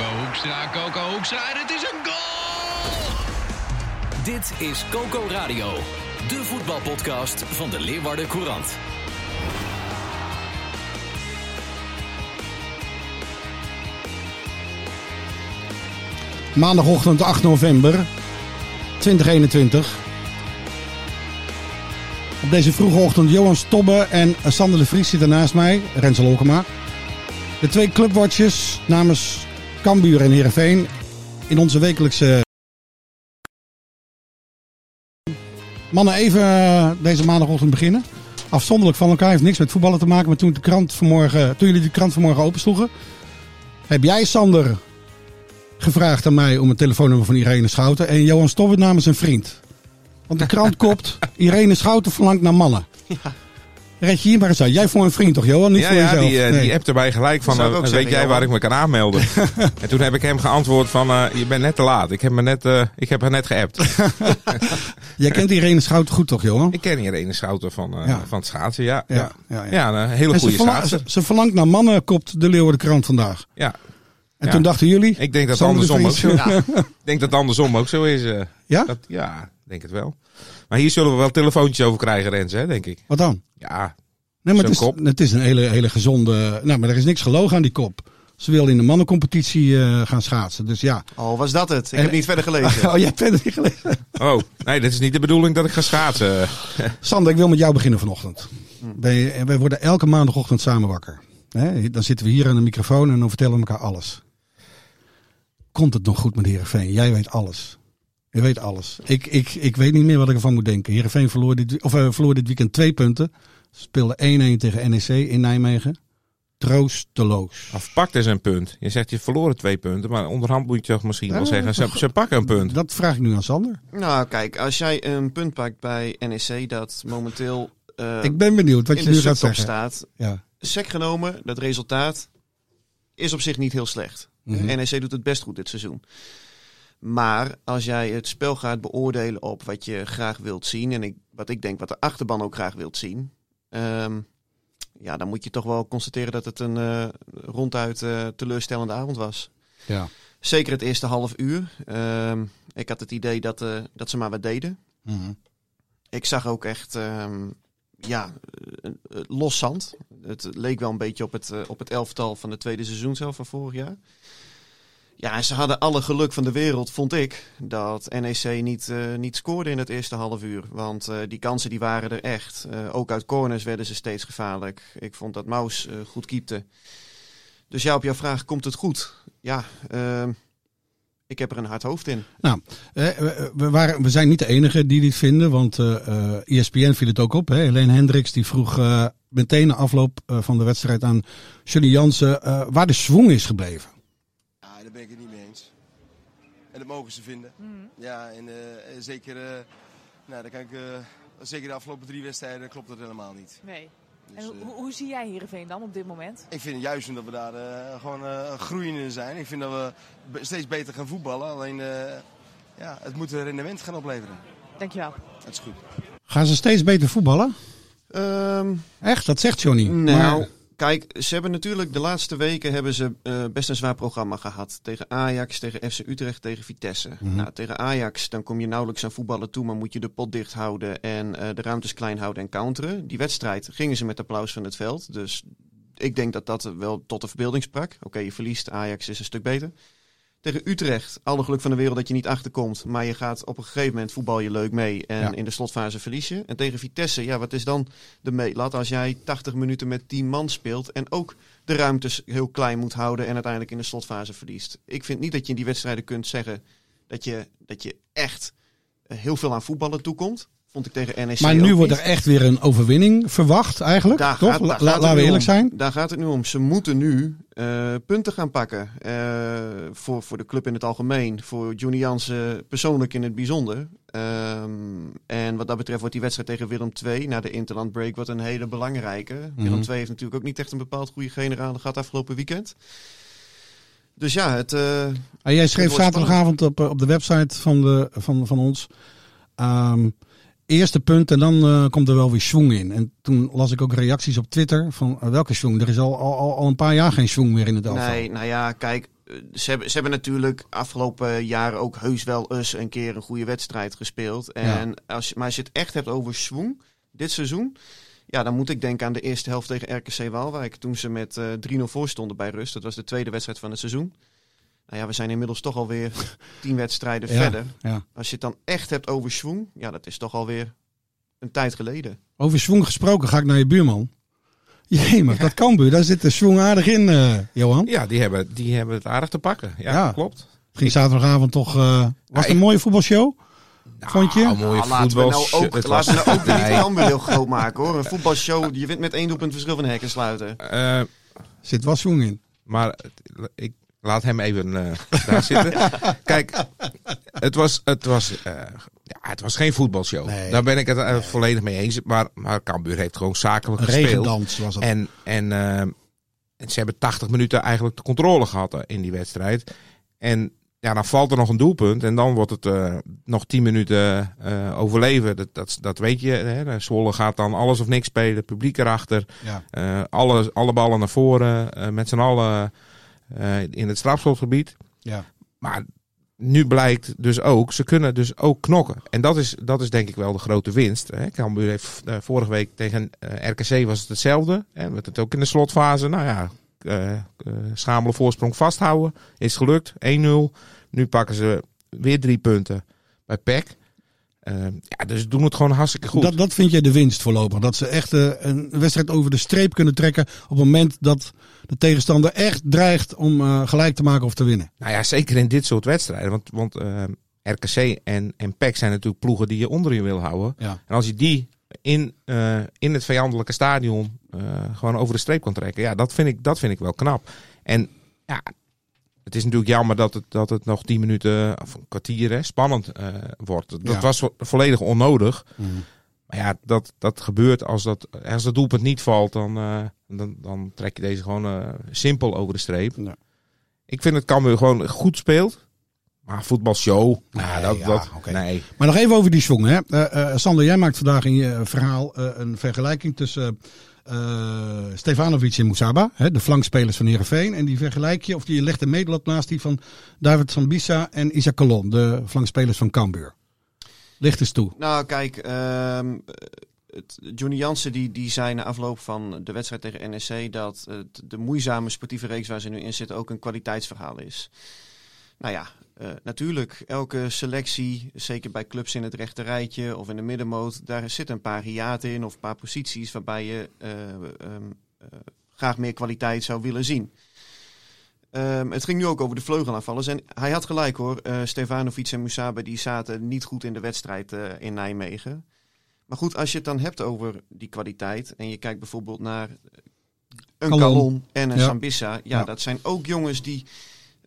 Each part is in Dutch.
Coco Hoekstra, Coco Hoekstra en het is een goal! Dit is Coco Radio, de voetbalpodcast van de Leeuwarden Courant. Maandagochtend 8 november 2021. Op deze vroege ochtend Johan Stobbe en Sander de Vries zitten naast mij, Rensel Olkema. De twee clubwatches namens Cambuur en Heerenveen in onze wekelijkse... Mannen, even eh, deze maandagochtend beginnen. Afzonderlijk van elkaar, heeft niks met voetballen te maken. Maar toen, de krant vanmorgen, toen jullie de krant vanmorgen opensloegen... heb jij, Sander, gevraagd aan mij om een telefoonnummer van Irene Schouten. En Johan Stobbe namens een vriend. Want de krant kopt, Irene Schouten verlangt naar mannen. Red je hier maar eens uit. Jij voor een vriend toch, Johan? Niet ja, voor ja jezelf? die, eh, Nee. die appt erbij gelijk van, eh, ook weet zeggen, jij waar ik me kan aanmelden? en toen heb ik hem geantwoord van, eh, je bent net te laat. Ik heb, me net, eh, ik heb haar net geappt. Jij kent Irene Schouten goed toch, Johan? ik ken een Schouten van, eh, Ja. van het schaatsen, ja. Ja, Ja, ja, ja. ja. een hele En goede schaatser. ze, ze verlangt naar mannen, kopt de Leeuwarden Krant vandaag. Ja. En Ja. toen dachten jullie... Ik denk dat het andersom ook zo, ik denk dat andersom ook zo is. eh. Ja? Dat, ja, ik denk het wel. Maar hier zullen we wel telefoontjes over krijgen, Rens, hè, denk ik. Wat dan? Ja, Nee, maar het is, kop. het is een hele, hele gezonde... Nou, maar er is niks gelogen aan die kop. Ze wil in de mannencompetitie eh, gaan schaatsen. Dus ja. Oh, was dat het? Ik En- heb niet verder gelezen. Oh, jij hebt het niet gelezen. oh, nee, dit is niet de bedoeling dat ik ga schaatsen. Sander, ik wil met jou beginnen vanochtend. Wij, wij worden elke maandagochtend samen wakker. Hè, dan zitten we hier aan de microfoon en dan vertellen we elkaar alles. Komt het nog goed met Heerenveen? Jij weet alles. Je weet alles. Ik, ik, ik weet niet meer wat ik ervan moet denken. Heerenveen verloor dit, of, eh, verloor dit weekend twee punten. Ze speelden 1-1 tegen NEC in Nijmegen. Troosteloos. Afpakt is een punt. Je zegt je verloren twee punten, maar onderhand moet je toch misschien wel zeggen, ze, ze pakken een punt. Dat vraag ik nu aan Sander. Nou, kijk, als jij een punt pakt bij NEC dat momenteel eh, ik ben benieuwd wat je nu gaat zeggen. staat. Ja. Sec genomen, dat resultaat is op zich niet heel slecht. Mhm. NEC doet het best goed dit seizoen. Maar als jij het spel gaat beoordelen op wat je graag wilt zien... en ik, wat ik denk wat de achterban ook graag wilt zien... ehm, ja, dan moet je toch wel constateren dat het een eh, ronduit eh, teleurstellende avond was. Ja. Zeker het eerste half uur. Ehm, ik had het idee dat, eh, dat ze maar wat deden. Mhm. Ik zag ook echt ehm, ja, los zand. Het leek wel een beetje op het, op het elftal van het tweede seizoen zelf van vorig jaar. Ja, ze hadden alle geluk van de wereld, vond ik, dat NEC niet, eh, niet scoorde in het eerste half uur. Want eh, die kansen die waren er echt. Eh, ook uit corners werden ze steeds gevaarlijk. Ik vond dat Maus goed keepte. Dus ja, op jouw vraag, komt het goed? Ja, ehm, ik heb er een hard hoofd in. Nou, we, waren, we zijn niet de enige die dit vinden, want ESPN viel het ook op. Hè? Helene Hendricks die vroeg meteen na afloop van de wedstrijd aan Johnny Jansen waar de zwong is gebleven. Daar ben ik het niet mee eens. En dat mogen ze vinden. Ja, en eh, zeker, eh, nou, dan kan ik, eh, zeker de afgelopen drie wedstrijden klopt dat helemaal niet. Nee. En Dus, hoe, eh, hoe- hoe zie jij Heerenveen dan op dit moment? ik vind juist omdat we daar eh, gewoon eh groeiend in zijn. Ik vind dat we steeds beter gaan voetballen. Alleen, eh, ja, het moet een rendement gaan opleveren. Dankjewel. Dat is goed. Gaan ze steeds beter voetballen? Ehm, Echt, dat zegt Johnny. Nou, Maar- kijk, ze hebben natuurlijk de laatste weken hebben ze eh, best een zwaar programma gehad. Tegen Ajax, tegen FC Utrecht, tegen Vitesse. Mhm. nou, tegen Ajax dan kom je nauwelijks aan voetballen toe, maar moet je de pot dicht houden en eh, de ruimtes klein houden en counteren. Die wedstrijd gingen ze met applaus van het veld. Dus ik denk dat dat wel tot de verbeelding sprak. Oké, je verliest, Ajax is een stuk beter. Tegen Utrecht, alle geluk van de wereld dat je niet achterkomt. Maar je gaat op een gegeven moment voetbal je leuk mee. En Ja. in de slotfase verlies je. En tegen Vitesse, ja, wat is dan de meetlat als jij 80 minuten met 10 man speelt. En ook de ruimtes heel klein moet houden. En uiteindelijk in de slotfase verliest. Ik vind niet dat je in die wedstrijden kunt zeggen dat je, dat je echt eh, heel veel aan voetballen toekomt. Vond ik tegen NEC maar nu wordt er echt weer een overwinning verwacht eigenlijk, Daar toch? gaat- daar La- laten we eerlijk om. zijn. Daar gaat het nu om. Ze moeten nu eh, punten gaan pakken. Eh, voor, voor de club in het algemeen. Voor Johnny Jansen persoonlijk in het bijzonder. Ehm, en wat dat betreft wordt die wedstrijd tegen Willem II na de Interland Break wat een hele belangrijke. Willem II heeft natuurlijk ook niet echt een bepaald goede generale gehad afgelopen weekend. Dus ja, het... eh, Ah, jij schreef zaterdagavond op, op de website van, de, van, van ons. ehm, eerste punt en dan eh, komt er wel weer schwung in. En toen las ik ook reacties op Twitter van eh, welke schwung. Er is al, al, al- een paar jaar geen schwung meer in het elftal. Nee, nou ja, kijk, ze, hebben, ze hebben natuurlijk afgelopen jaren ook heus wel eens een keer een goede wedstrijd gespeeld. En als je, maar als je het echt hebt over swing dit seizoen. Ja, dan moet ik denken aan de eerste helft tegen RKC Waalwijk. Toen ze met eh 3-0 voor stonden bij rust. Dat was de tweede wedstrijd van het seizoen. Nou ja, we zijn inmiddels toch alweer tien wedstrijden Ja, verder. ja. Als je het dan echt hebt over schwung, ja, dat is toch alweer een tijd geleden. Over Schwung gesproken ga ik naar je buurman. Jemig, dat kan buur. Daar zit de Schwung aardig in, eh, Johan. Ja, die hebben, die hebben het aardig te pakken. Ja, Ja. klopt. Ging zaterdagavond toch... eh, was het een mooie voetbalshow? Vond je? Nou, mooie Nou, laten we nou voetbal- ook, het laten was- we nou ook niet. Cambuur heel groot maken hoor. Een voetbalshow, je wint met één doelpunt verschil van hekken sluiten. Eh, Zit wel Schwung in. Maar ik laat hem even eh, daar zitten. Kijk, het was, het, was, eh, ja, het was geen voetbalshow. Nee. Daar ben ik het eh, volledig mee eens. Maar, maar Cambuur heeft gewoon zakelijk Een gespeeld. regendans was het. En, en, en ze hebben 80 minuten eigenlijk de controle gehad eh, in die wedstrijd. En ja, dan valt er nog een doelpunt. En dan wordt het nog 10 minuten overleven. Dat, dat, dat weet je. Hè. Zwolle gaat dan alles of niks spelen. Publiek erachter. Ja. Alle, alle ballen naar voren. met z'n allen in het strafschopgebied. Ja. Maar nu blijkt dus ook, ze kunnen dus ook knokken. En dat is, dat is denk ik wel de grote winst. Hè. Cambuur heeft eh, vorige week tegen eh, RKC was het hetzelfde. Hè. Met het ook in de slotfase. Nou ja, eh eh, schamele voorsprong vasthouden. Is gelukt. 1-0. Nu pakken ze weer drie punten bij PEC. Eh, ja, dus doen het gewoon hartstikke goed. Dat, dat vind jij de winst voorlopig. Dat ze echt eh, een wedstrijd over de streep kunnen trekken op het moment dat de tegenstander echt dreigt om eh, gelijk te maken of te winnen. Nou ja, zeker in dit soort wedstrijden. Want, want RKC en, en PEC zijn natuurlijk ploegen die je onder je wil houden. Ja. En als je die in, in het vijandelijke stadion gewoon over de streep kan trekken. Ja, dat vind ik, dat vind ik wel knap. En ja, het is natuurlijk jammer dat het, dat het nog tien minuten of een kwartier hè, spannend eh, wordt. Dat Ja. was vo- volledig onnodig. Mhm. Maar ja, dat, dat gebeurt als dat, als dat doelpunt niet valt, dan, eh, dan, dan trek je deze gewoon eh, simpel over de streep. Ja. Ik vind het Cambuur gewoon goed speelt. Maar voetbalshow, nou, dat, ja, dat, nee. Maar nog even over die schwung. Hè. Sander, jij maakt vandaag in je verhaal een vergelijking tussen eh Stefanovic en Moussaba, hè, de flankspelers van Heerenveen. En die vergelijk je, of die legt een medelat naast die van David Sambisa en Isaac Colon, de flankspelers van Cambuur. Licht eens toe. Nou, kijk, ehm, Johnny Jansen die, die zei na afloop van de wedstrijd tegen NEC dat de moeizame sportieve reeks waar ze nu in zitten ook een kwaliteitsverhaal is. Nou ja, eh, natuurlijk, elke selectie, zeker bij clubs in het rechte rijtje of in de middenmoot, daar zitten een paar hiaten in of een paar posities waarbij je eh, ehm, eh, graag meer kwaliteit zou willen zien. Ehm, het ging nu ook over de vleugelaanvallers. En hij had gelijk hoor. Stefanovic en Musaba die zaten niet goed in de wedstrijd in Nijmegen. Maar goed, als je het dan hebt over die kwaliteit. En je kijkt bijvoorbeeld naar een. Calon en een Ja. Sambissa. Ja, Ja. dat zijn ook jongens die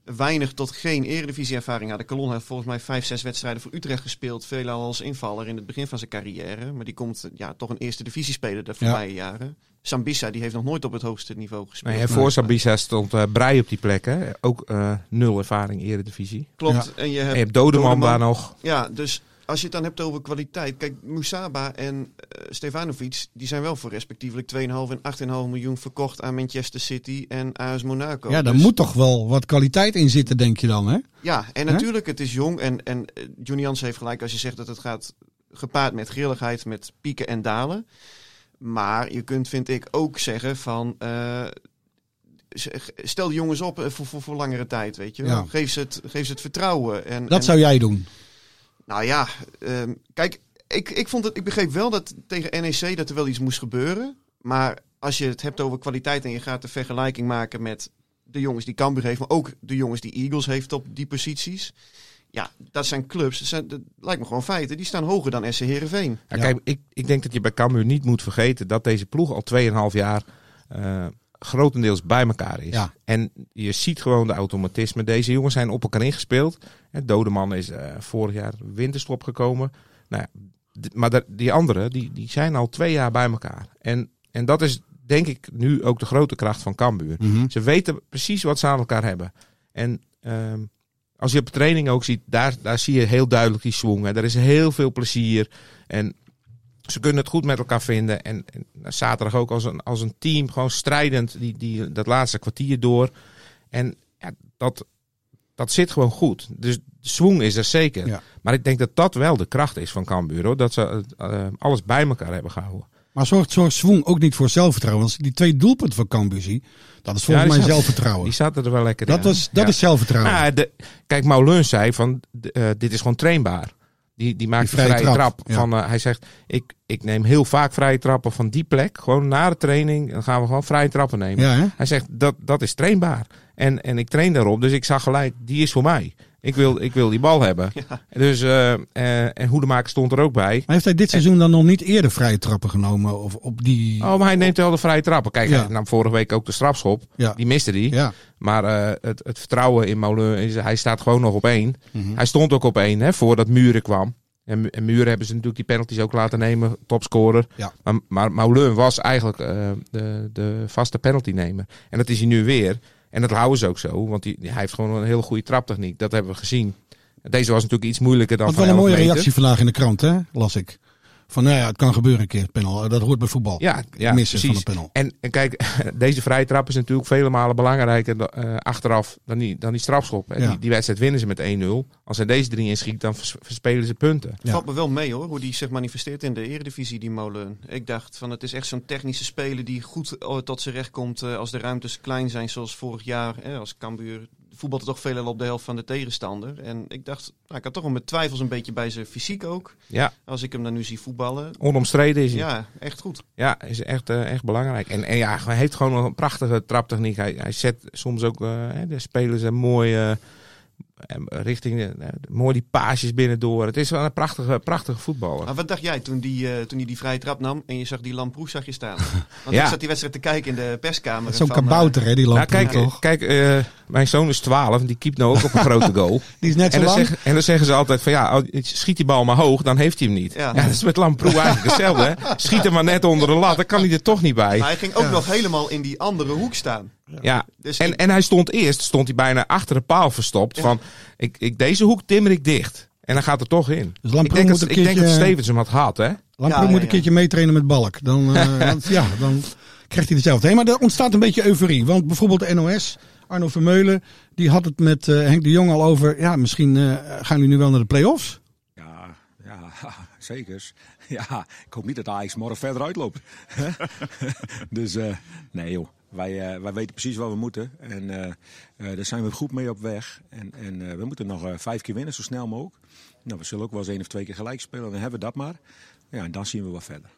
weinig tot geen eredivisie-ervaring hadden. Calon heeft volgens mij vijf, zes wedstrijden voor Utrecht gespeeld. Veelal als invaller in het begin van zijn carrière. Maar die komt ja, toch een eerste divisie spelen de voorbije jaren. Sambissa die heeft nog nooit op het hoogste niveau gespeeld. nee voor Sabisa stond eh Brei op die plek. Hè. Ook eh, nul ervaring eredivisie. Klopt. En je En hebt je hebt Dodeman, Dodeman. daar nog. Ja, dus als je het dan hebt over kwaliteit. Kijk, Musaba en eh, Stefanovic, die zijn wel voor respectievelijk 2,5 en 8,5 miljoen verkocht aan Manchester City en AS Monaco. Ja, daar Dus- moet toch wel wat kwaliteit in zitten, denk je dan, hè? Ja, en natuurlijk, het is jong. En, en Jansen heeft gelijk als je zegt dat het gaat gepaard met grilligheid, met pieken en dalen. Maar je kunt, vind ik, ook zeggen van... eh, stel de jongens op voor, voor, voor langere tijd, weet je. Ja. Geef, ze het, geef ze het vertrouwen. En, Dat en- zou jij doen. Nou ja, ehm, kijk, ik, ik, vond het, ik begreep wel dat tegen NEC dat er wel iets moest gebeuren. Maar als je het hebt over kwaliteit en je gaat de vergelijking maken met de jongens die Cambuur heeft, maar ook de jongens die Eagles heeft op die posities. Ja, dat zijn clubs, dat, zijn, dat lijkt me gewoon feiten. Die staan hoger dan SC Heerenveen. Ja, Kijk, ik, ik denk dat je bij Cambuur niet moet vergeten dat deze ploeg al 2,5 jaar eh, grotendeels bij elkaar is. Ja. En je ziet gewoon de automatisme. Deze jongens zijn op elkaar ingespeeld. Hè, Dodeman is eh, vorig jaar winterstop gekomen. Nou, maar die anderen, die, die zijn al twee jaar bij elkaar. En, en dat is denk ik nu ook de grote kracht van Cambuur. Mhm. Ze weten precies wat ze aan elkaar hebben. En ehm, als je op training ook ziet, daar, daar zie je heel duidelijk die swing. Hè. Er is heel veel plezier. En ze kunnen het goed met elkaar vinden. En, en zaterdag ook als een, als een team, gewoon strijdend, die, die, dat laatste kwartier door. En ja, dat, dat zit gewoon goed. Dus de swing is er zeker. Ja. Maar ik denk dat dat wel de kracht is van Cambuur. Hoor. Dat ze eh, alles bij elkaar hebben gehouden. Maar zorgt, zorgt ook niet voor zelfvertrouwen? Als ik die twee doelpunten van Cambuur zie, dat is volgens Ja, mij zat- zelfvertrouwen. Die zaten er wel lekker Dat, in. was, dat Ja. is zelfvertrouwen. Nou, de, kijk, Maulun zei van, eh, dit is gewoon trainbaar. Die, die maakt Die vrije vrije trap. Van, eh, hij zegt, ik, ik neem heel vaak vrije trappen van die plek. Gewoon na de training, dan gaan we gewoon vrije trappen nemen. Hij zegt, dat, dat is trainbaar. En, en ik train daarop, dus ik zag gelijk, die is voor mij. Ik wil, ik wil die bal hebben. Dus, eh, eh, en Hoedemaker stond er ook bij. Maar heeft hij dit seizoen dan nog niet eerder vrije trappen genomen? Of op die... Oh, maar hij neemt wel de vrije trappen. Kijk, Ja. hij nam vorige week ook de strafschop. Ja. Die miste die. Ja. Maar eh, het, het vertrouwen in Molen, is, hij staat gewoon nog op één. Mhm. Hij stond ook op één, hè, voordat Muren kwam. En, en Muren hebben ze natuurlijk die penalties ook laten nemen, topscorer. Ja. Maar, maar was eigenlijk eh, de, de vaste penaltynemer. En dat is hij nu weer. En dat houden ze ook zo, want die, hij heeft gewoon een hele goede traptechniek. Dat hebben we gezien. Deze was natuurlijk iets moeilijker dan Had van wel een 11 mooie meter. reactie vandaag in de krant, hè? las ik. Van, nou ja, het kan gebeuren een keer, panel. Dat hoort bij voetbal. Ja, ja Missen precies. van een panel. En, en kijk, deze vrije trap is natuurlijk vele malen belangrijker eh, achteraf dan die, dan die strafschop. Ja. Die, die wedstrijd winnen ze met 1-0. Als hij deze drie inschiet, dan vers- verspelen ze punten. Ja. Valt me wel mee hoor, hoe die zich manifesteert in de eredivisie, die Molen. Ik dacht van het is echt zo'n technische speler die goed eh, tot zijn recht komt eh, als de ruimtes klein zijn zoals vorig jaar. Hè, als Cambuur voetbalde toch veelal op de helft van de tegenstander. En ik dacht, nou, ik had toch wel met twijfels een beetje bij zijn fysiek ook. Ja, Als ik hem dan nu zie voetballen. onomstreden is hij. Ja, echt goed. Ja, is echt, eh, echt belangrijk. En, en ja, hij heeft gewoon een prachtige traptechniek. Hij, hij zet soms ook, hè, de spelers een mooie eh, richting, de, eh, mooi die paasjes binnendoor. Het is wel een prachtige, prachtige voetballer. Maar wat dacht jij toen die, eh, toen hij die vrije trap nam en je zag die Lamproes zag je staan? Want Ja. ik zat die wedstrijd te kijken in de perskamer. Zo'n van, eh, kabouter, hè, die Nou, lamp. kijk, toch? kijk eh, mijn zoon is 12, die keept nou ook op een grote goal. Die is net zo En dan, lang. zeggen, en dan zeggen ze altijd van ja, oh, schiet die bal maar hoog, dan heeft hij hem niet. Ja. Ja, dat is met Lamproe eigenlijk hetzelfde. Hè? Schiet hem maar net onder de lat, dan kan hij er toch niet bij. Maar hij ging ook nog helemaal in die andere hoek staan. Ja. Dus En, ik- en hij stond eerst, stond hij bijna achter de paal verstopt. Van, ik, ik, deze hoek timmer ik dicht. En dan gaat er toch in. Dus ik denk, moet dat, een ik denk dat keertje- Stevens hem had gehad, hè? Lamproe Ja, ja, moet een keertje meetrainen met Balk. Dan, eh, want ja, dan krijgt hij dezelfde. Hey, maar er ontstaat een beetje euforie. Want bijvoorbeeld de NOS, Arno Vermeulen, die had het met eh, Henk de Jong al over. Ja, misschien eh, gaan jullie nu wel naar de play-offs. Ja, ja, zeker. Ja, ik hoop niet dat Ajax morgen verder uitloopt. dus eh, nee joh, wij, eh, wij weten precies wat we moeten. En eh, eh, daar zijn we goed mee op weg. En, en eh, we moeten nog eh, vijf keer winnen, zo snel mogelijk. Nou, we zullen ook wel eens één of twee keer gelijk spelen. Dan hebben we dat maar. Ja, en dan zien we wat verder.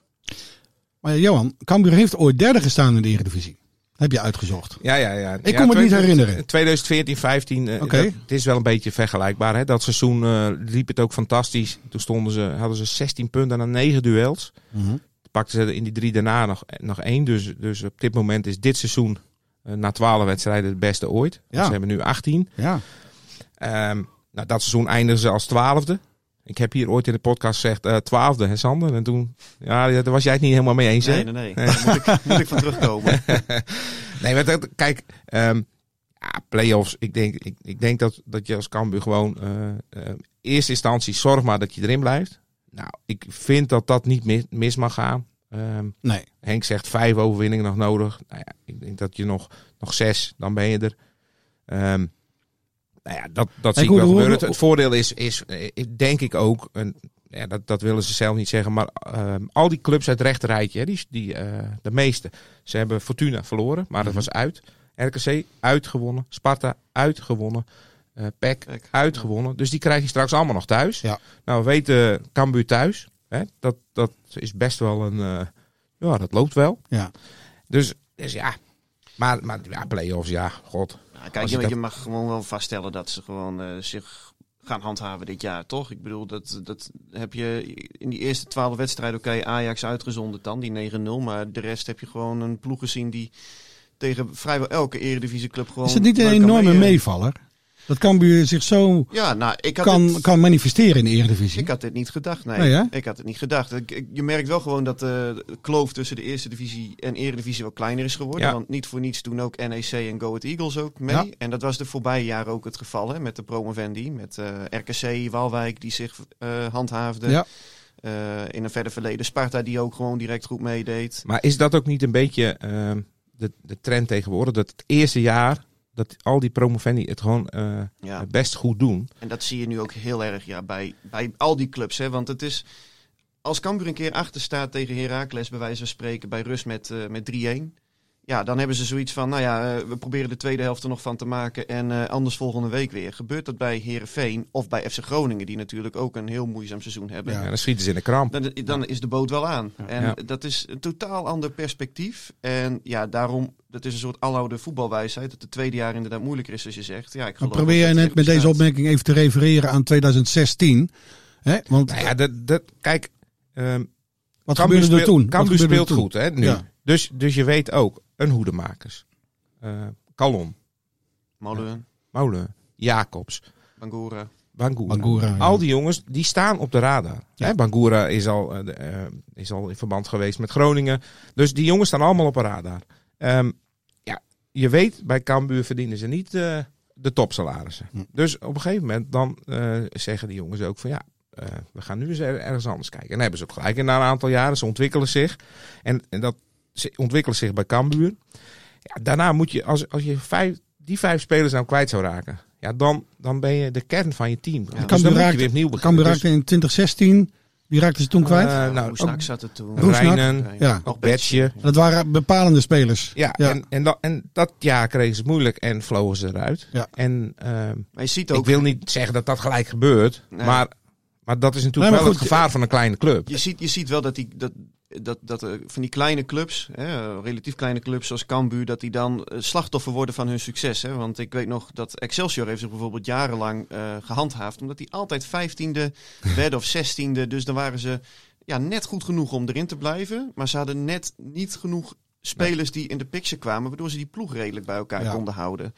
Maar ja, Johan, Cambuur heeft ooit derde gestaan in de Eredivisie. Heb je uitgezocht. Ja, ja, ja. Ik kon me niet herinneren. 2014, 15. eh, Oké. dat- Het is wel een beetje vergelijkbaar. Hè? Dat seizoen eh, liep het ook fantastisch. Toen stonden ze, hadden ze 16 punten aan 9 duels. Mhm. Pakten ze in die drie daarna nog, nog één. Dus, dus op dit moment is dit seizoen eh, na 12 wedstrijden het beste ooit. Ja. Ze hebben nu 18. Ja. Ehm, nou, dat seizoen eindigen ze als twaalfde. Ik heb hier ooit in de podcast gezegd eh, twaalfde, hè Sander? En toen, ja, daar was jij het niet helemaal mee eens, hè? Nee, nee, nee. Daar moet ik, moet ik van terugkomen. Nee, maar dat, kijk, ehm ja, play-offs. Ik denk, ik, ik denk dat, dat je als Cambuur gewoon eh eh, eerste instantie zorg maar dat je erin blijft. Nou, ik vind dat dat niet mis, mis mag gaan. Ehm, Nee. Henk zegt vijf overwinningen nog nodig. Nou ja, ik denk dat je nog, nog zes, dan ben je er. Ehm, nou ja, dat, dat zie ik wel gebeuren. Het, het voordeel is, is eh, denk ik ook, en, ja, dat, dat willen ze zelf niet zeggen, maar ehm, al die clubs uit het rechterrijtje, die, die, eh, de meeste, ze hebben Fortuna verloren, maar dat Mhm. was uit. RKC uitgewonnen, Sparta uitgewonnen, eh PEC Kijk. uitgewonnen. Dus die krijg je straks allemaal nog thuis. Ja. Nou, we weten Cambuur thuis. Hè, dat, dat is best wel een... eh, ja, dat loopt wel. Ja. Dus, dus ja. Maar, maar ja, play-offs, ja, god. Nou, kijk, je, je dat- je mag gewoon wel vaststellen dat ze gewoon eh, zich gaan handhaven dit jaar, toch? Ik bedoel, dat, dat heb je in die eerste twaalf wedstrijden, oké, Ajax uitgezonderd dan, die 9-0. Maar de rest heb je gewoon een ploeg gezien die tegen vrijwel elke eredivisieclub gewoon... Is het niet een enorme mee, meevaller? Dat Cambuur zich zo Ja, nou, ik had kan, het- kan manifesteren in de Eredivisie. Ik had dit niet gedacht, nee. Nee, hè? ik had het niet gedacht. Ik, ik- je merkt wel gewoon dat de kloof tussen de eerste divisie en eredivisie wel kleiner is geworden. Ja. Want niet voor niets doen ook NEC en Go Ahead Eagles ook mee. Ja. En dat was de voorbije jaren ook het geval, hè, met de promovendi. Met eh, RKC, Walwijk, die zich eh handhaafde. Ja. Eh, in een verder verleden. Sparta, die ook gewoon direct goed meedeed. Maar is dat ook niet een beetje ehm, de, de trend tegenwoordig? Dat het eerste jaar dat al die promovendi het gewoon Ja. best goed doen. En dat zie je nu ook heel erg ja, bij, bij al die clubs. Hè? Want het is, als Cambuur een keer achter staat tegen Heracles, bij wijze van spreken, bij rust met, eh, met 3-1. Ja, dan hebben ze zoiets van, nou ja, eh, we proberen de tweede helft er nog van te maken en eh, anders volgende week weer. Gebeurt dat bij Herenveen of bij FC Groningen, die natuurlijk ook een heel moeizaam seizoen hebben. Ja. Dan schieten ze in de kramp. Dan, dan is de boot wel aan. En Ja. dat is een totaal ander perspectief. En ja, daarom, dat is een soort aloude voetbalwijsheid. Dat het tweede jaar inderdaad moeilijker is, als je zegt. Ja, ik Maar probeer jij net met deze opmerking even te refereren aan 2016. Hè? Want Nou ja, dat, dat, kijk, ehm wat gebeurde er speelt- toen? Cambuur speelt goed, hè, nu. Ja. Dus, dus je weet ook, een hoedemakers. Eh Calon, Molen, Molen, Jacobs, Bangura. Bangura. Bangura, ja. Al die jongens, die staan op de radar. Ja. Hè, Bangura is al, eh, eh, is al in verband geweest met Groningen. Dus die jongens staan allemaal op de radar. Ehm, ja, je weet, bij Cambuur verdienen ze niet eh, de topsalarissen. Hm. Dus op een gegeven moment dan eh, zeggen die jongens ook van ja, eh, we gaan nu eens er- ergens anders kijken. En dan hebben ze ook gelijk. En na een aantal jaren, ze ontwikkelen zich. En, en dat ze ontwikkelen zich bij Cambuur. Ja, daarna moet je, als, als je vijf, die vijf spelers nou kwijt zou raken, ja, dan, dan ben je de kern van je team. Dus Cambuur dan moet je weer opnieuw beginnen. Cambuur Dus, raakte in 2016. Wie raakte ze toen kwijt? eh, nou, Hoe snak ook- zat het toen? Roesnak. Rijnen, ja. Nog Betje. Dat waren bepalende spelers. Ja, Ja. En, en, dat, en dat jaar kregen ze het moeilijk en vlogen ze eruit. Ja. En ehm, Maar je ziet ook, ik wil niet zeggen dat dat gelijk gebeurt, Nee. maar, maar dat is natuurlijk Nee, maar wel goed, het gevaar van een kleine club. je ziet, je ziet wel dat die, dat, dat, dat eh, van die kleine clubs, hè, eh, relatief kleine clubs zoals Cambuur, dat die dan eh, slachtoffer worden van hun succes. Hè? Want ik weet nog dat Excelsior heeft zich bijvoorbeeld jarenlang eh, gehandhaafd, omdat die altijd vijftiende werden of zestiende. Dus dan waren ze ja, net goed genoeg om erin te blijven, maar ze hadden net niet genoeg spelers die in de picture kwamen, waardoor ze die ploeg redelijk bij elkaar Ja. konden houden.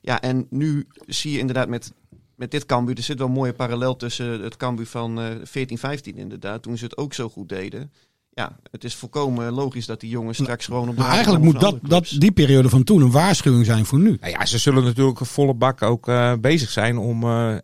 Ja, en nu zie je inderdaad met, met dit Cambuur, er zit wel een mooie parallel tussen het Cambuur van eh 14, 15 inderdaad, toen ze het ook zo goed deden. Ja, het is volkomen logisch dat die jongens straks gewoon op de Maar eigenlijk moet dat, dat, die periode van toen een waarschuwing zijn voor nu. Nou ja, ze zullen natuurlijk een volle bak ook eh, bezig zijn om, eh, eh,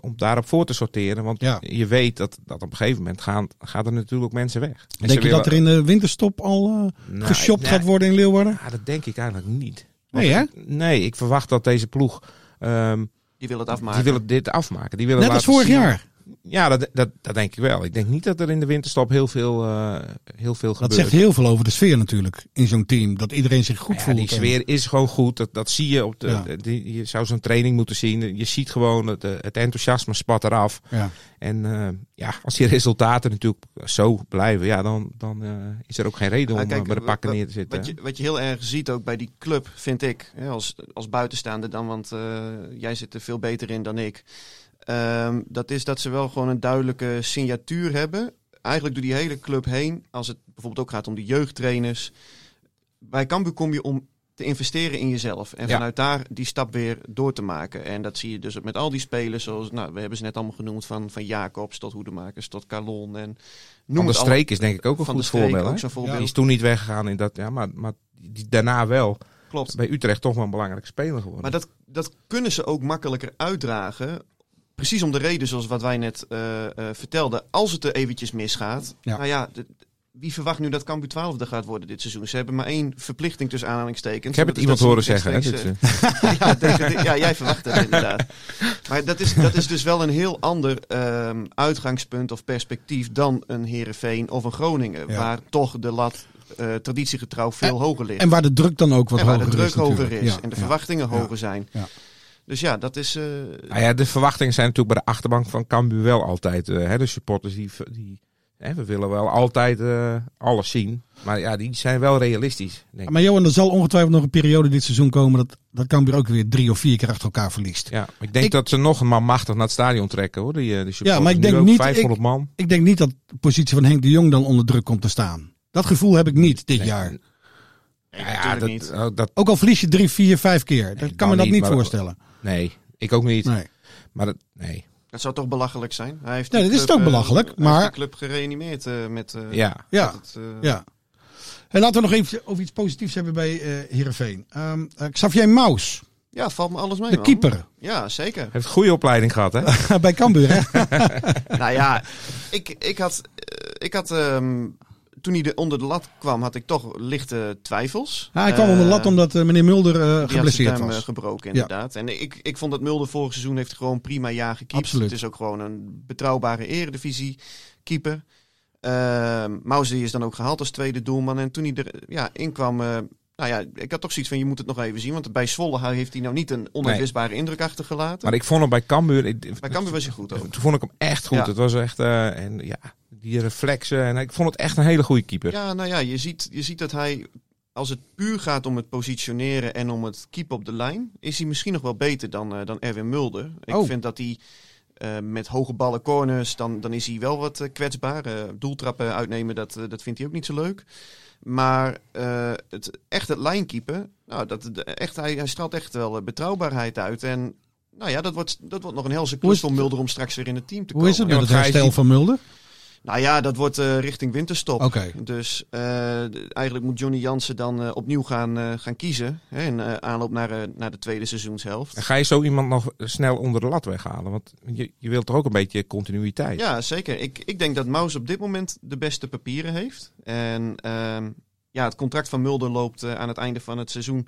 om daarop voor te sorteren. Want Ja. je weet dat, dat op een gegeven moment gaan, gaan er natuurlijk mensen weg. En Denk je willen- dat er in de winterstop al eh, Nou, geshopt gaat worden in Leeuwarden? Ja, dat denk ik eigenlijk niet. Nee, hè? Nee, ik verwacht dat deze ploeg. ehm, Die willen het afmaken. die willen dit afmaken. Die willen Net als vorig zien- jaar. Ja, dat, dat, dat denk ik wel. Ik denk niet dat er in de winterstop heel veel, eh, heel veel Dat gebeurt. zegt heel veel over de sfeer natuurlijk in zo'n team. Dat iedereen zich goed Ja, voelt. die sfeer is gewoon goed. Dat, dat zie je op de. Ja. de- die, je zou zo'n training moeten zien. Je ziet gewoon het, het enthousiasme spat eraf. Ja. En eh, ja, als die resultaten natuurlijk zo blijven, ja, dan, dan eh, is er ook geen reden om kijk, bij de pakken neer te zitten. Wat je, wat je heel erg ziet ook bij die club, vind ik, hè, als, als buitenstaander dan, want eh, jij zit er veel beter in dan ik. Ehm, dat is dat ze wel gewoon een duidelijke signatuur hebben. Eigenlijk door die hele club heen, als het bijvoorbeeld ook gaat om de jeugdtrainers. Bij Cambuur kom je om te investeren in jezelf. En Ja. vanuit daar die stap weer door te maken. En dat zie je dus met al die spelers, zoals, nou, we hebben ze net allemaal genoemd, van, van Jacobs tot Hoedemakers tot Calon. En noem Van de. Streek is denk ik ook een Van goed voorbeeld. voorbeeld. Die is toen niet weggegaan in dat, ja, maar, maar die, daarna wel Klopt. bij Utrecht toch wel een belangrijke speler geworden. Maar dat, dat kunnen ze ook makkelijker uitdragen. Precies om de reden zoals wat wij net eh, vertelden. Als het er eventjes misgaat. Ja. Nou ja, de- wie verwacht nu dat Cambuur 12 gaat worden dit seizoen? Ze hebben maar één verplichting tussen aanhalingstekens. ik heb het is iemand horen zeggen. Hè? rechtstreeks, Dit, ja, jij verwacht het inderdaad. Maar dat is, dat is dus wel een heel ander ehm, uitgangspunt of perspectief dan een Herenveen of een Groningen. Ja. Waar toch de lat eh, traditiegetrouw veel hoger ligt. En waar de druk dan ook wat en waar hoger de druk is hoger is Ja, en de verwachtingen hoger zijn. Ja. Dus ja, dat is. eh, nou ja, de verwachtingen zijn natuurlijk bij de achterbank van Cambuur wel altijd. eh, hè, de supporters die, die hè, we willen wel altijd eh, alles zien. Maar ja, die zijn wel realistisch. Denk ik. Maar Johan, er zal ongetwijfeld nog een periode dit seizoen komen dat, dat Cambuur ook weer drie of vier keer achter elkaar verliest. Ja, ik denk Ik- dat ze nog een man machtig naar het stadion trekken hoor. Die, eh, die supporters. maar ik denk niet- 500 man. Ik denk niet dat de positie van Henk de Jong dan onder druk komt te staan. Dat gevoel heb ik niet dit Nee, jaar. nee, Ja, ja, dat, oh, dat, Ook al verlies je drie, vier, vijf keer. Dat Nee, kan me dan dat niet niet, maar- voorstellen. Nee, ik ook niet. Nee. Maar dat, nee. Dat zou toch belachelijk zijn? Hij heeft Nee, dat is club, ook eh, belachelijk, hij maar- heeft die club gereanimeerd eh, met. eh, Ja. Ja, met het, eh, ja. En laten we nog even over iets positiefs hebben bij eh Heerenveen. Ehm eh, Xavier Maus, ja, valt me alles mee. de man. keeper. Ja, zeker. Heeft een goede opleiding gehad hè. bij Cambuur, hè? nou ja, ik, ik had, ik had ehm, toen hij er onder de lat kwam, had ik toch lichte twijfels. Ah, hij kwam onder de lat Eh, omdat eh, meneer Mulder eh, die had zijn geblesseerd was. gebroken, inderdaad. En ik, ik vond dat Mulder vorig seizoen heeft gewoon prima jaar gekiept. Absoluut. Het is ook gewoon een betrouwbare eredivisie keeper. Ehm Mauser is dan ook gehaald als tweede doelman. En toen hij er ja, in kwam, eh, nou ja, ik had toch zoiets van, je moet het nog even zien. Want bij Zwolle heeft hij nou niet een onuitwisbare indruk achtergelaten. Maar ik vond hem bij Cambuur... ik- Bij Cambuur was hij goed ook. Toen vond ik hem echt goed. Ja. Het was echt... eh, en ja, die reflexen. En ik vond het echt een hele goede keeper. Ja, nou ja, je ziet, je ziet dat hij, als het puur gaat om het positioneren en om het keepen op de lijn, is hij misschien nog wel beter dan, eh, dan Erwin Mulder. Ik Oh. vind dat hij eh, met hoge ballen corners, dan, dan is hij wel wat eh, kwetsbaar. Doeltrappen uitnemen, dat, dat vindt hij ook niet zo leuk. Maar het, echt het lijnkeepen, nou, dat, de- echt, hij, hij straalt echt wel betrouwbaarheid uit. En nou ja, dat wordt, dat wordt nog een helse Hoe klus voor Mulder om straks weer in het team te Hoe komen. is het met het herstel van Mulder? Nou ja, dat wordt eh, richting winterstop. Dus eh, eigenlijk moet Johnny Jansen dan eh, opnieuw gaan, gaan kiezen. Hè, in aanloop naar, naar de tweede seizoenshelft. En ga je zo iemand nog snel onder de lat weghalen? Want je, je wilt toch ook een beetje continuïteit? Ja, zeker. Ik, ik denk dat Maus op dit moment de beste papieren heeft. En ehm, ja, het contract van Mulder loopt aan het einde van het seizoen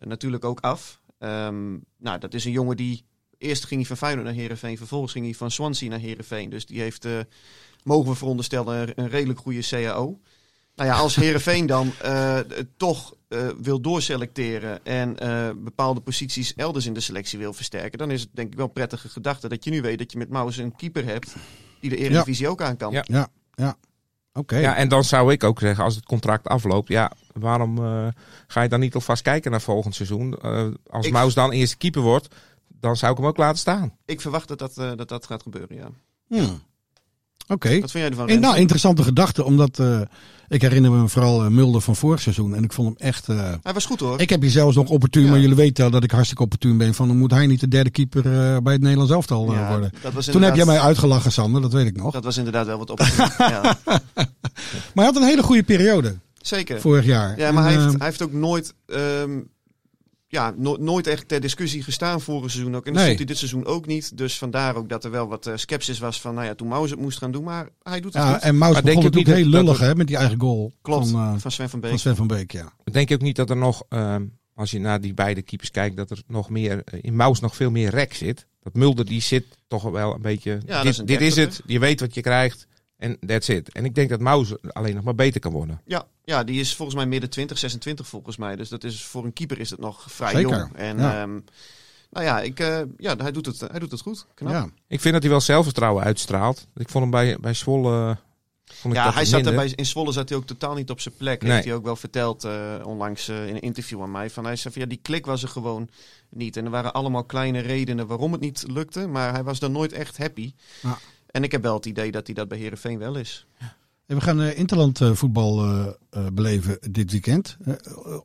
natuurlijk ook af. Ehm, nou, dat is een jongen die... Eerst ging hij van Feyenoord naar Herenveen, vervolgens ging hij van Swansea naar Herenveen. Dus die heeft, eh, mogen we veronderstellen, een- redelijk goede CAO. Nou ja, als Herenveen dan eh, toch eh, wil doorselecteren en eh, bepaalde posities elders in de selectie wil versterken, dan is het denk ik wel een prettige gedachte dat je nu weet dat je met Maus een keeper hebt die de Eredivisie ook aan kan. Ja. Ja, ja. Oké. Ja, en dan zou ik ook zeggen, als het contract afloopt, ja, waarom eh, ga je dan niet alvast kijken naar volgend seizoen? Eh, als Ik- Maus dan eerste keeper wordt, dan zou ik hem ook laten staan. Ik verwacht dat dat, eh, dat, dat gaat gebeuren, ja. Hmm. Oké. Wat vind jij ervan, En, nou, interessante gedachte, omdat eh, ik herinner me vooral eh, Mulder van vorig seizoen. En ik vond hem echt... eh, Hij was goed hoor. ik heb hier zelfs nog opportun, Ja. maar jullie weten al dat ik hartstikke opportun ben. Van, dan moet hij niet de derde keeper eh, bij het Nederlands elftal eh, Ja, worden. dat was Toen heb jij mij uitgelachen, Sander, dat weet ik nog. Dat was inderdaad wel wat op. ja, Maar hij had een hele goede periode zeker. vorig jaar. Ja, maar En, hij heeft, eh, hij heeft ook nooit, ehm, ja, no- nooit echt ter discussie gestaan vorig seizoen ook. En dat Nee. stond hij dit seizoen ook niet. Dus vandaar ook dat er wel wat eh, sceptisch was van, nou ja, toen Maus het moest gaan doen. Maar hij doet het ja, goed. en Maus denk begon je natuurlijk heel lullig hè, met die eigen goal Klopt, van, eh, van Sven van Beek. van Sven van Beek. Ja. Denk je ook niet dat er nog, ehm, als je naar die beide keepers kijkt, dat er nog meer, eh, in Maus nog veel meer rek zit? Dat Mulder, die zit toch wel een beetje, dat dit, is een dit is dertiger. het, je weet wat je krijgt en that's it. En ik denk dat Maus alleen nog maar beter kan worden. Ja, ja, die is volgens mij midden 20, 26 volgens mij. Dus dat is, voor een keeper is het nog vrij Zeker, jong. En ja. ehm, nou ja, ik, eh, ja hij, doet het, hij doet het goed. Knap. Ja. Ik vind dat hij wel zelfvertrouwen uitstraalt. Ik vond hem bij, bij Zwolle... eh, Vond ik Ja, dat hij zat er bij, in Zwolle zat hij ook totaal niet op zijn plek. Nee. Heeft hij ook wel verteld eh, onlangs in een interview aan mij. Van, hij zei van, ja, die klik was er gewoon niet. En er waren allemaal kleine redenen waarom het niet lukte. Maar hij was dan nooit echt happy. Ja. En ik heb wel het idee dat hij dat bij Herenveen wel is. En we gaan eh, interland eh, voetbal eh, beleven dit weekend.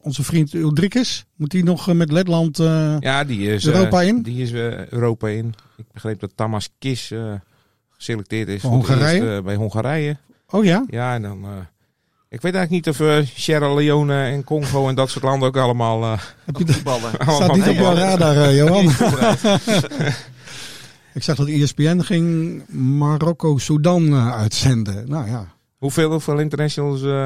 Onze vriend Ulrikes, moet hij nog met Letland... eh, Ja, die is, eh, Europa in? Die is Europa in. Ik begreep dat Tamas Kis eh, geselecteerd is voor Hongarije? eerst, eh, bij Hongarije. Oh ja? Ja, en dan... eh, ik weet eigenlijk niet of eh, Sierra Leone en Congo en dat soort landen ook allemaal... eh, Heb je de- Voetballen. staat niet op jouw radar, Johan. ik zag dat ESPN ging Marokko-Sudan eh, uitzenden. Nou ja. Hoeveel, hoeveel internationals eh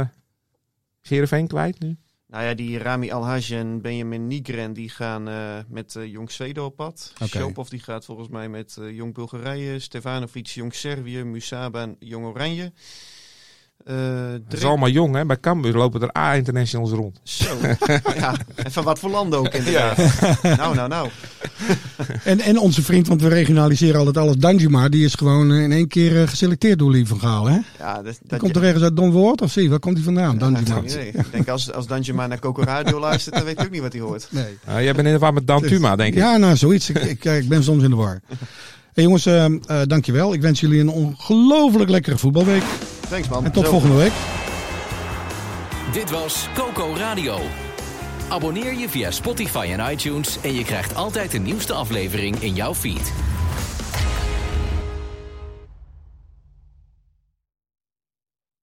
is Heerenveen kwijt nu? Nou ja, die Rami Alhaj en Benjamin Nigren die gaan eh, met Jong Zweden op pad. Shopov die gaat volgens mij met Jong Bulgarije. Stefanovic, Jong Servië. Musaba en Jong Oranje. Eh Het is allemaal jong, hè? Bij Cambuur lopen er A-internationals rond. Zo. ja, en van wat voor landen ook inderdaad. Nou, nou, nou. En, en onze vriend, want we regionaliseren altijd alles, Danjuma, die is gewoon eh, in één keer eh, geselecteerd door Lie van Gaal. Hè? Ja, dat, dat komt er ergens uit Don Woord of zie? Waar komt hij vandaan, Ja, Danjuma? Ik denk als, als Danje maar naar Coco Radio luistert, dan weet hij ook niet wat hij hoort. Nee. Ah, jij bent in de war met Dan Tuma, denk ik. Ja, nou, zoiets. Ik, ik, ik ben soms in de war. Hey, jongens, eh eh, dankjewel. Ik wens jullie een ongelooflijk lekkere voetbalweek. Thanks man. En tot Zo. volgende week. Dit was Coco Radio. Abonneer je via Spotify en iTunes en je krijgt altijd de nieuwste aflevering in jouw feed.